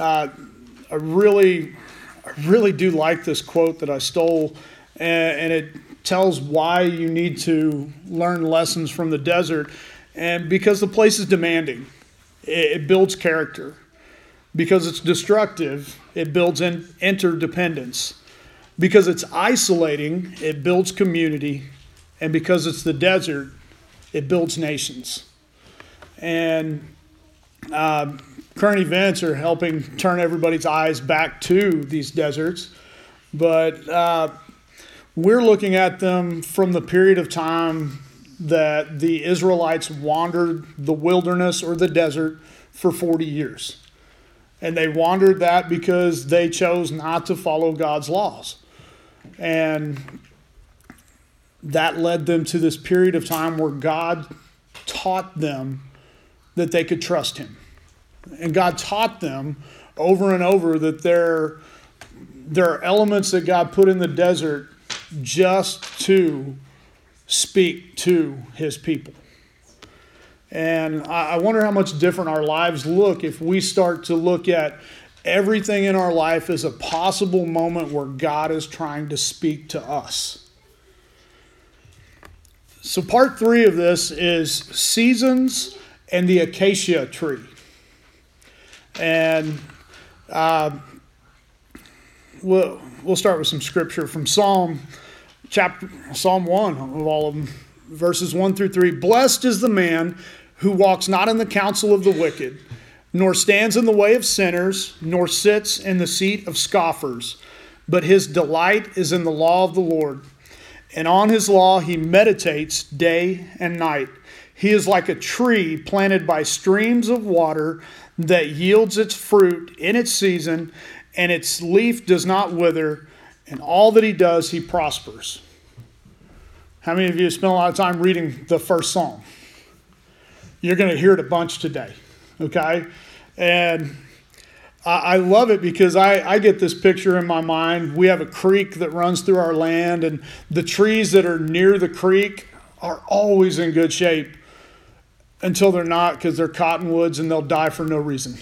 uh, I really, I really do like this quote that I stole, and, and it tells why you need to learn lessons from the desert, and because the place is demanding, it, it builds character. Because it's destructive, it builds in interdependence. Because it's isolating, it builds community. And because it's the desert, it builds nations. And current events are helping turn everybody's eyes back to these deserts. But uh, we're looking at them from the period of time that the Israelites wandered the wilderness or the desert for 40 years. And they wandered that because they chose not to follow God's laws. And that led them to this period of time where God taught them that they could trust Him. And God taught them over and over that there, there are elements that God put in the desert just to speak to His people. And I wonder how much different our lives look if we start to look at everything in our life as a possible moment where God is trying to speak to us. So, part three of this is seasons and the acacia tree. And uh, we'll, we'll start with some scripture from Psalm chapter Psalm 1 of all of them, verses 1 through 3. Blessed is the man who walks not in the counsel of the wicked, nor stands in the way of sinners, nor sits in the seat of scoffers, but his delight is in the law of the Lord. And on his law he meditates day and night. He is like a tree planted by streams of water that yields its fruit in its season, and its leaf does not wither, and all that he does, he prospers. How many of you spent a lot of time reading the first psalm? You're going to hear it a bunch today, okay? And I love it because I, I get this picture in my mind. We have a creek that runs through our land, and the trees that are near the creek are always in good shape until they're not because they're cottonwoods and they'll die for no reason.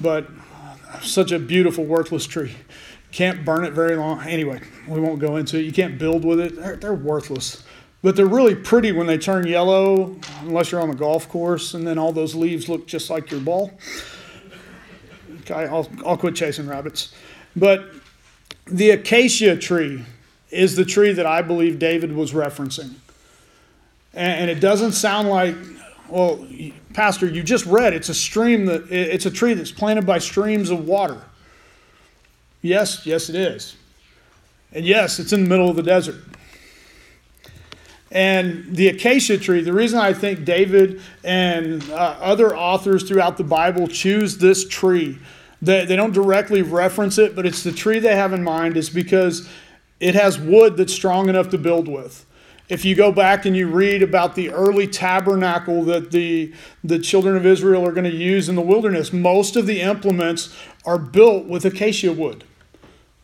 But such a beautiful, worthless tree. Can't burn it very long. Anyway, we won't go into it. You can't build with it, they're, they're worthless. But they're really pretty when they turn yellow, unless you're on the golf course, and then all those leaves look just like your ball. Okay, I'll, I'll quit chasing rabbits. But the acacia tree is the tree that I believe David was referencing. And, and it doesn't sound like, well, Pastor, you just read it's a stream that it's a tree that's planted by streams of water. Yes, yes, it is. And yes, it's in the middle of the desert. And the acacia tree, the reason I think David and uh, other authors throughout the Bible choose this tree, they, they don't directly reference it, but it's the tree they have in mind, is because it has wood that's strong enough to build with. If you go back and you read about the early tabernacle that the, the children of Israel are going to use in the wilderness, most of the implements are built with acacia wood.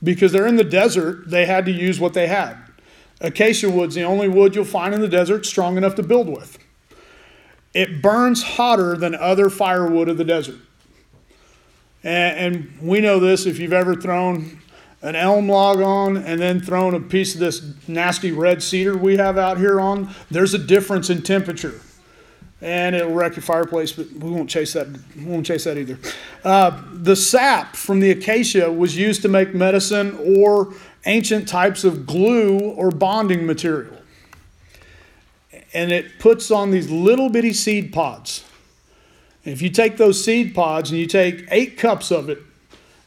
Because they're in the desert, they had to use what they had. Acacia wood's the only wood you'll find in the desert strong enough to build with. It burns hotter than other firewood of the desert. And, and, we know this if you've ever thrown an elm log on and then thrown a piece of this nasty red cedar we have out here on, there's a difference in temperature. And it'll wreck your fireplace, but we won't chase that. We won't chase that either. Uh, the sap from the acacia was used to make medicine or ancient types of glue or bonding material. And it puts on these little bitty seed pods. If you take those seed pods and you take eight cups of it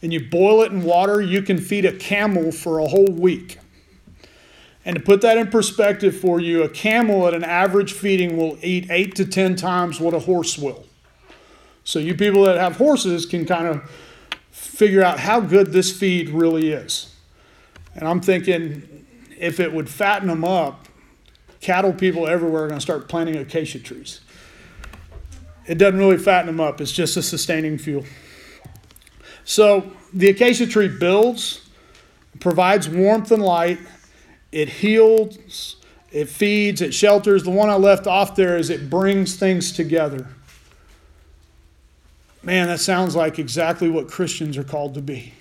and you boil it in water, you can feed a camel for a whole week. And to put that in perspective for you, a camel at an average feeding will eat eight to 10 times what a horse will. So, you people that have horses can kind of figure out how good this feed really is. And I'm thinking if it would fatten them up, cattle people everywhere are going to start planting acacia trees. It doesn't really fatten them up, it's just a sustaining fuel. So the acacia tree builds, provides warmth and light, it heals, it feeds, it shelters. The one I left off there is it brings things together. Man, that sounds like exactly what Christians are called to be.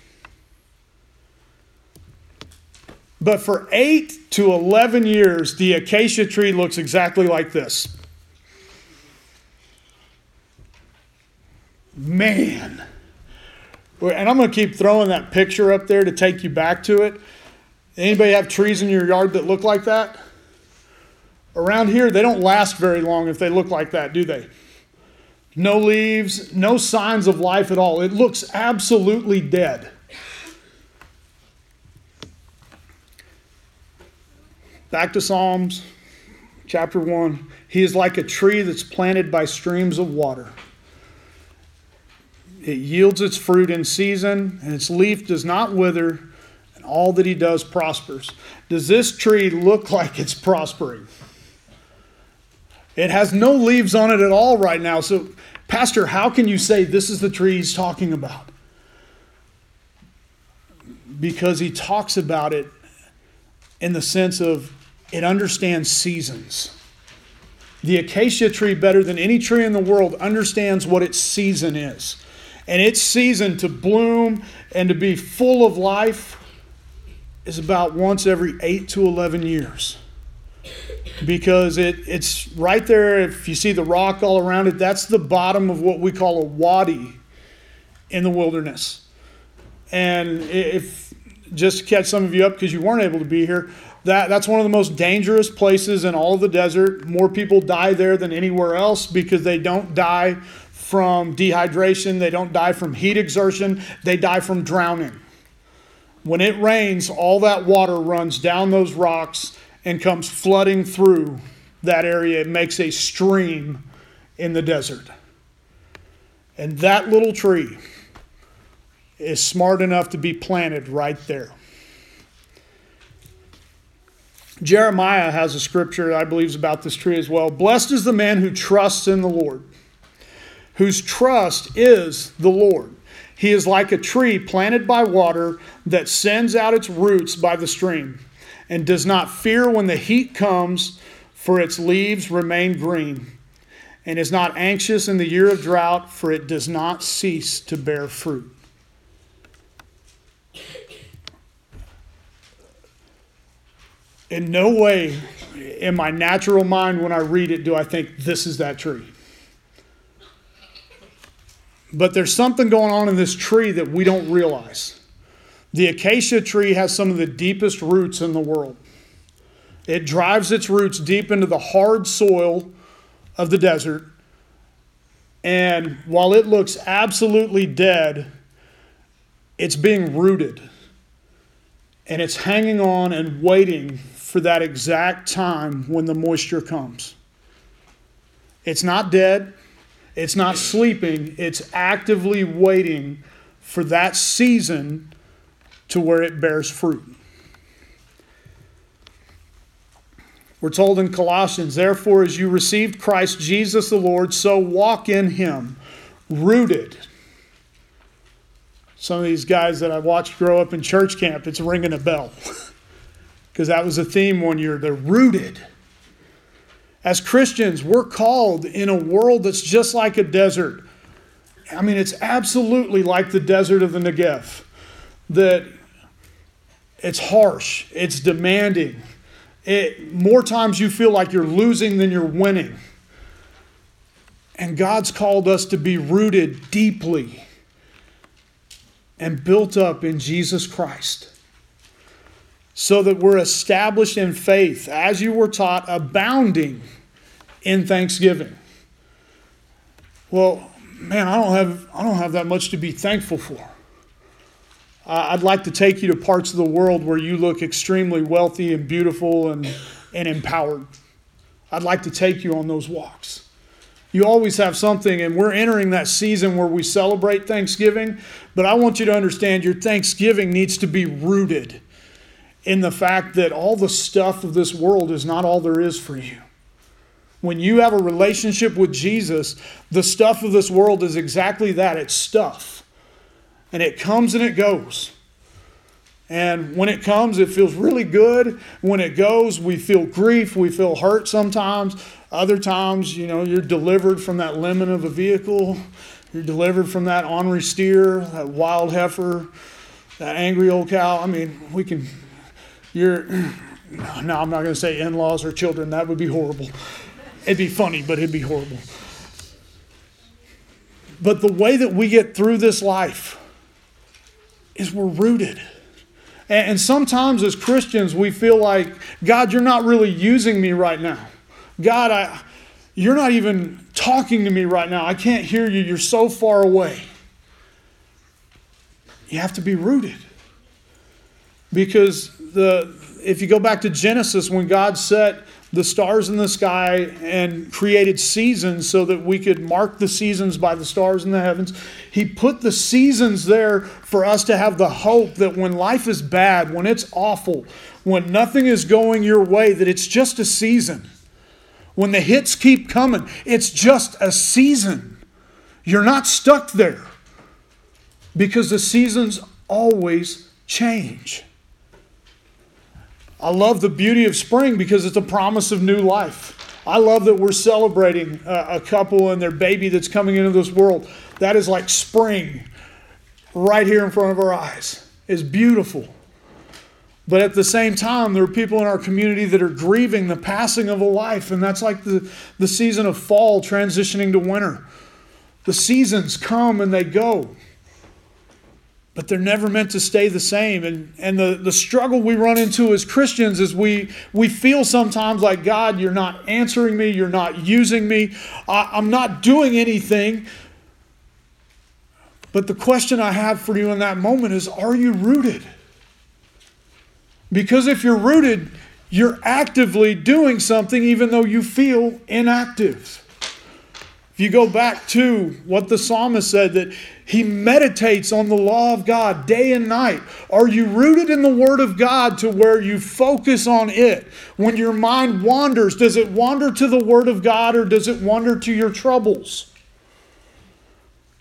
But for 8 to 11 years, the acacia tree looks exactly like this. Man. And I'm going to keep throwing that picture up there to take you back to it. Anybody have trees in your yard that look like that? Around here, they don't last very long if they look like that, do they? No leaves, no signs of life at all. It looks absolutely dead. Back to Psalms chapter 1. He is like a tree that's planted by streams of water. It yields its fruit in season, and its leaf does not wither, and all that he does prospers. Does this tree look like it's prospering? It has no leaves on it at all right now. So, Pastor, how can you say this is the tree he's talking about? Because he talks about it in the sense of it understands seasons. The acacia tree, better than any tree in the world, understands what its season is. And its season to bloom and to be full of life is about once every 8 to 11 years. Because it, it's right there, if you see the rock all around it, that's the bottom of what we call a wadi in the wilderness. And if, just to catch some of you up because you weren't able to be here, that, that's one of the most dangerous places in all the desert. More people die there than anywhere else because they don't die from dehydration, they don't die from heat exertion, they die from drowning. When it rains, all that water runs down those rocks and comes flooding through that area. It makes a stream in the desert. And that little tree is smart enough to be planted right there. Jeremiah has a scripture I believe is about this tree as well. Blessed is the man who trusts in the Lord, whose trust is the Lord. He is like a tree planted by water that sends out its roots by the stream and does not fear when the heat comes, for its leaves remain green, and is not anxious in the year of drought, for it does not cease to bear fruit. in no way in my natural mind when I read it do I think this is that tree. But there's something going on in this tree that we don't realize. The acacia tree has some of the deepest roots in the world. It drives its roots deep into the hard soil of the desert. And while it looks absolutely dead, it's being rooted. And it's hanging on and waiting for that exact time when the moisture comes. It's not dead, it's not sleeping, it's actively waiting for that season to where it bears fruit. We're told in Colossians, therefore, as you received Christ Jesus the Lord, so walk in him, rooted. Some of these guys that I watched grow up in church camp, it's ringing a bell. because that was a theme one year. They're rooted. As Christians, we're called in a world that's just like a desert. I mean, it's absolutely like the desert of the Negev, that it's harsh, it's demanding. It, more times you feel like you're losing than you're winning. And God's called us to be rooted deeply and built up in Jesus Christ so that we're established in faith, as you were taught, abounding in thanksgiving. Well, man, I don't have, I don't have that much to be thankful for. I'd like to take you to parts of the world where you look extremely wealthy and beautiful and, and empowered. I'd like to take you on those walks. You always have something, and we're entering that season where we celebrate Thanksgiving, but I want you to understand your Thanksgiving needs to be rooted in the fact that all the stuff of this world is not all there is for you. When you have a relationship with Jesus, the stuff of this world is exactly that it's stuff. And it comes and it goes. And when it comes, it feels really good. When it goes, we feel grief, we feel hurt sometimes. Other times, you know, you're delivered from that lemon of a vehicle You're delivered from that ornery steer, that wild heifer, that angry old cow. I mean, we can, you're, no, I'm not going to say in laws or children. That would be horrible. It'd be funny, but it'd be horrible. But the way that we get through this life is we're rooted. And sometimes as Christians, we feel like, God, you're not really using me right now. God, I, you're not even talking to me right now. I can't hear you. You're so far away. You have to be rooted. Because the, if you go back to Genesis, when God set the stars in the sky and created seasons so that we could mark the seasons by the stars in the heavens. He put the seasons there for us to have the hope that when life is bad, when it's awful, when nothing is going your way, that it's just a season. When the hits keep coming, it's just a season. You're not stuck there because the seasons always change. I love the beauty of spring because it's a promise of new life. I love that we're celebrating a, couple and their baby that's coming into this world. That is like spring right here in front of our eyes. It's beautiful. But at the same time, there are people in our community that are grieving the passing of a life, and that's like the, the season of fall transitioning to winter. The seasons come and they go but they're never meant to stay the same. And, and the, the struggle we run into as Christians is we, we feel sometimes like, God, you're not answering me, you're not using me, I, I'm not doing anything. But the question I have for you in that moment is are you rooted? Because if you're rooted, you're actively doing something even though you feel inactive. If you go back to what the psalmist said, that he meditates on the law of God day and night. Are you rooted in the Word of God to where you focus on it? When your mind wanders, does it wander to the Word of God or does it wander to your troubles?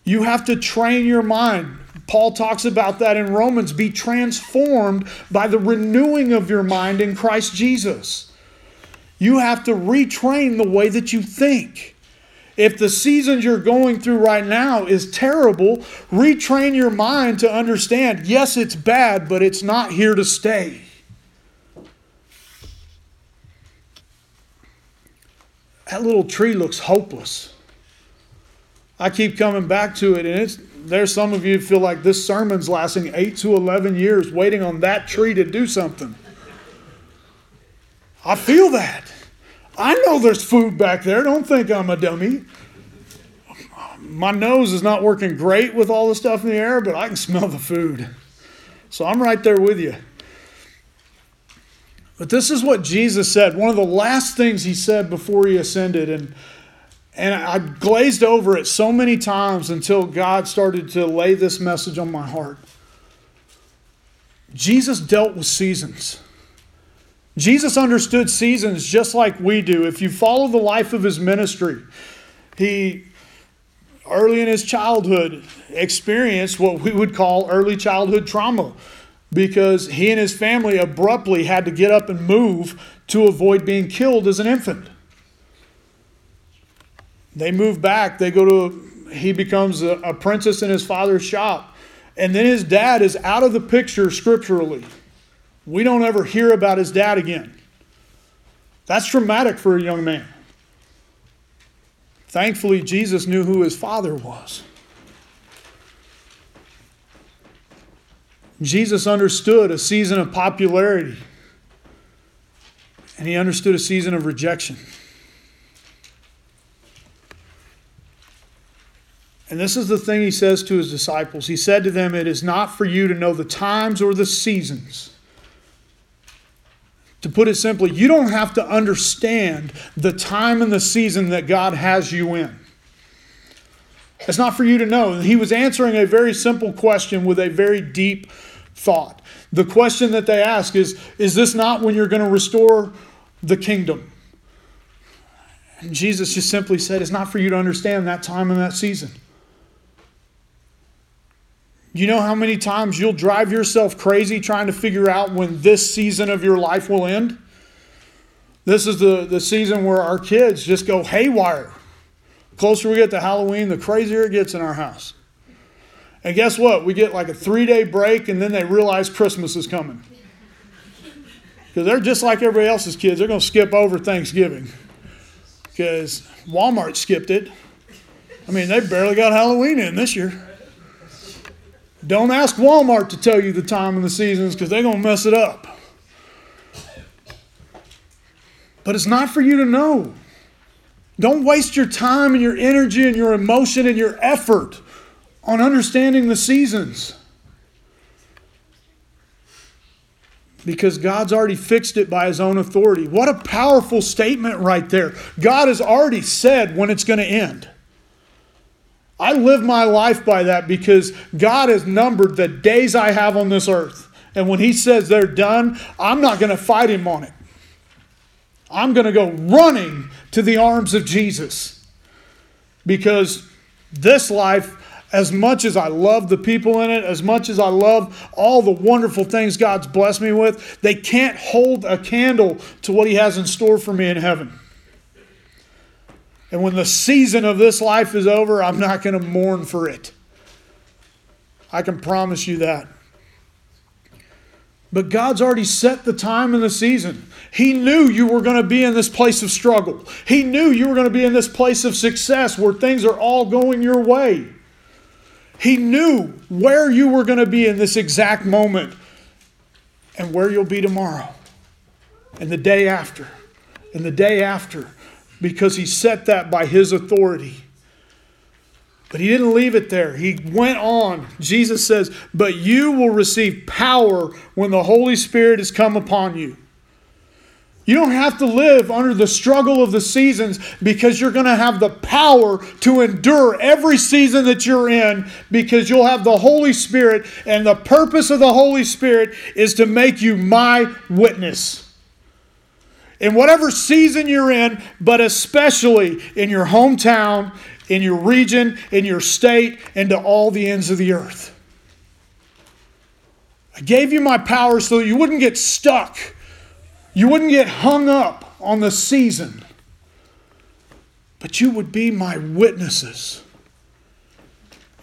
You have to train your mind. Paul talks about that in Romans. Be transformed by the renewing of your mind in Christ Jesus. You have to retrain the way that you think. If the seasons you're going through right now is terrible, retrain your mind to understand yes, it's bad, but it's not here to stay. That little tree looks hopeless. I keep coming back to it, and it's there's some of you feel like this sermon's lasting eight to eleven years, waiting on that tree to do something. I feel that. I know there's food back there. Don't think I'm a dummy. My nose is not working great with all the stuff in the air, but I can smell the food. So I'm right there with you. But this is what Jesus said. One of the last things he said before he ascended. And, and I glazed over it so many times until God started to lay this message on my heart. Jesus dealt with seasons. Jesus understood seasons just like we do. If you follow the life of his ministry, he early in his childhood experienced what we would call early childhood trauma because he and his family abruptly had to get up and move to avoid being killed as an infant. They move back, they go to, he becomes a, apprentice in his father's shop. And then his dad is out of the picture scripturally. We don't ever hear about his dad again. That's traumatic for a young man. Thankfully, Jesus knew who his father was. Jesus understood a season of popularity, and he understood a season of rejection. And this is the thing he says to his disciples. He said to them, It is not for you to know the times or the seasons to put it simply, you don't have to understand the time and the season that God has you in. It's not for you to know. He was answering a very simple question with a very deep thought. The question that they ask is Is this not when you're going to restore the kingdom? And Jesus just simply said, It's not for you to understand that time and that season. You know how many times you'll drive yourself crazy trying to figure out when this season of your life will end? This is the, the season where our kids just go haywire. Closer we get to Halloween, the crazier it gets in our house. And guess what? We get like a three day break, and then they realize Christmas is coming. Because they're just like everybody else's kids. They're going to skip over Thanksgiving. Because Walmart skipped it. I mean, they barely got Halloween in this year. Don't ask Walmart to tell you the time and the seasons because they're going to mess it up. But it's not for you to know. Don't waste your time and your energy and your emotion and your effort on understanding the seasons. Because God's already fixed it by His own authority. What a powerful statement right there. God has already said when it's going to end. I live my life by that because God has numbered the days I have on this earth. And when He says they're done, I'm not going to fight Him on it. I'm going to go running to the arms of Jesus because this life as much as I love the people in it, as much as I love all the wonderful things God's blessed me with, they can't hold a candle to what He has in store for me in heaven. And when the season of this life is over, I'm not going to mourn for it. I can promise you that. But God's already set the time and the season. He knew you were going to be in this place of struggle. He knew you were going to be in this place of success where things are all going your way. He knew where you were going to be in this exact moment and where you'll be tomorrow and the day after and the day after because he set that by his authority. But he didn't leave it there. He went on. Jesus says, But you will receive power when the Holy Spirit has come upon you. You don't have to live under the struggle of the seasons because you're going to have the power to endure every season that you're in because you'll have the Holy Spirit, and the purpose of the Holy Spirit is to make you my witness. In whatever season you're in, but especially in your hometown, in your region, in your state, and to all the ends of the earth. I gave you my power so you wouldn't get stuck you wouldn't get hung up on the season, but you would be my witnesses.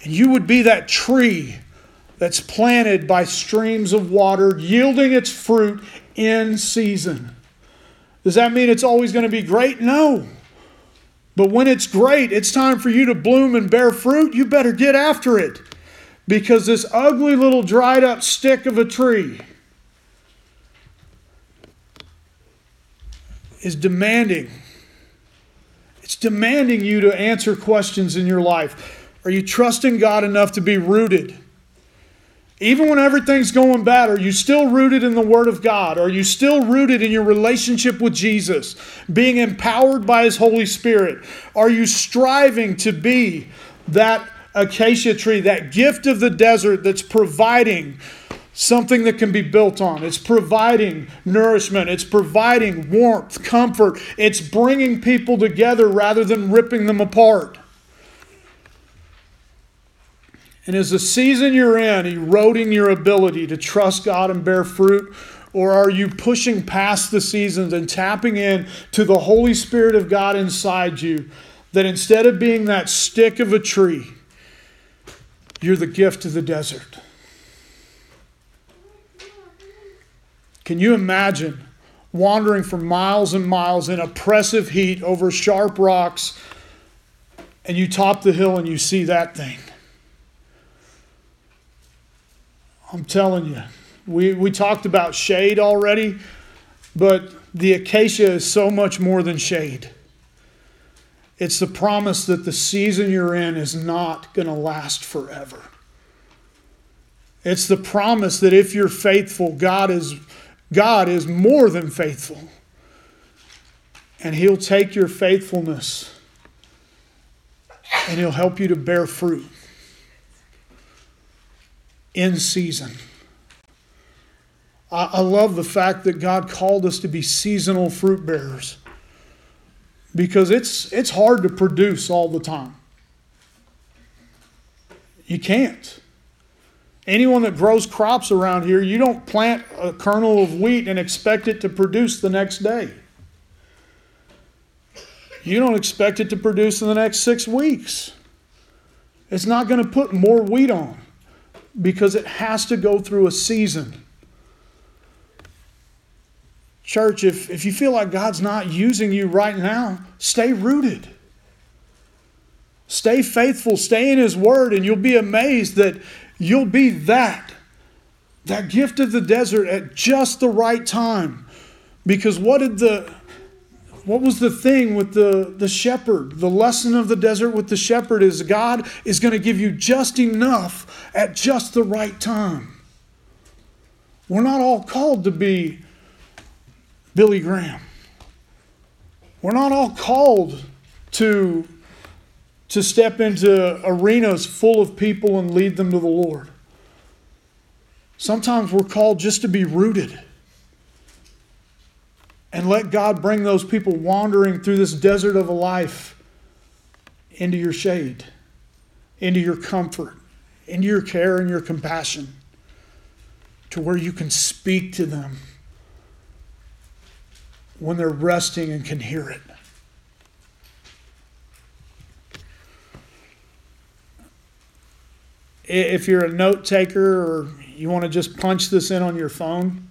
And you would be that tree that's planted by streams of water, yielding its fruit in season. Does that mean it's always going to be great? No. But when it's great, it's time for you to bloom and bear fruit. You better get after it. Because this ugly little dried up stick of a tree is demanding. It's demanding you to answer questions in your life. Are you trusting God enough to be rooted? Even when everything's going bad, are you still rooted in the Word of God? Are you still rooted in your relationship with Jesus, being empowered by His Holy Spirit? Are you striving to be that acacia tree, that gift of the desert that's providing something that can be built on. It's providing nourishment, it's providing warmth, comfort, it's bringing people together rather than ripping them apart. And is the season you're in eroding your ability to trust God and bear fruit? Or are you pushing past the seasons and tapping in to the Holy Spirit of God inside you that instead of being that stick of a tree, you're the gift of the desert? Can you imagine wandering for miles and miles in oppressive heat over sharp rocks and you top the hill and you see that thing? I'm telling you, we, we talked about shade already, but the acacia is so much more than shade. It's the promise that the season you're in is not going to last forever. It's the promise that if you're faithful, God is God is more than faithful. And He'll take your faithfulness and He'll help you to bear fruit in season. I, I love the fact that God called us to be seasonal fruit bearers because it's, it's hard to produce all the time. You can't. Anyone that grows crops around here, you don't plant a kernel of wheat and expect it to produce the next day. you don't expect it to produce in the next six weeks. It's not going to put more wheat on because it has to go through a season. Church, if, if you feel like God's not using you right now, stay rooted. Stay faithful, stay in His Word, and you'll be amazed that you'll be that. That gift of the desert at just the right time. Because what did the what was the thing with the, the shepherd? The lesson of the desert with the shepherd is God is going to give you just enough at just the right time. We're not all called to be Billy Graham. We're not all called to, to step into arenas full of people and lead them to the Lord. Sometimes we're called just to be rooted and let God bring those people wandering through this desert of a life into your shade, into your comfort, into your care and your compassion, to where you can speak to them when they're resting and can hear it. If you're a note taker or you want to just punch this in on your phone,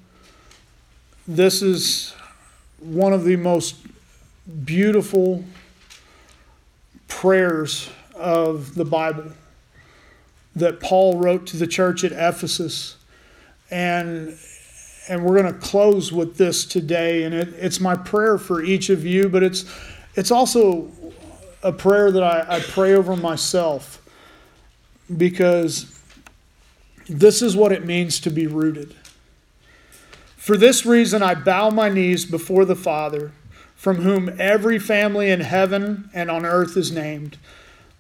this is one of the most beautiful prayers of the Bible that Paul wrote to the church at Ephesus. And and we're going to close with this today and it, it's my prayer for each of you but it's it's also a prayer that I, I pray over myself because this is what it means to be rooted for this reason i bow my knees before the father from whom every family in heaven and on earth is named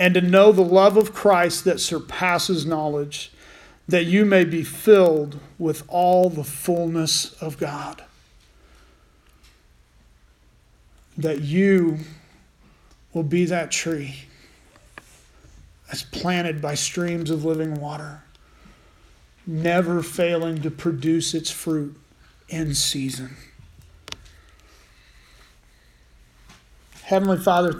and to know the love of Christ that surpasses knowledge, that you may be filled with all the fullness of God that you will be that tree that's planted by streams of living water, never failing to produce its fruit in season. Heavenly Father,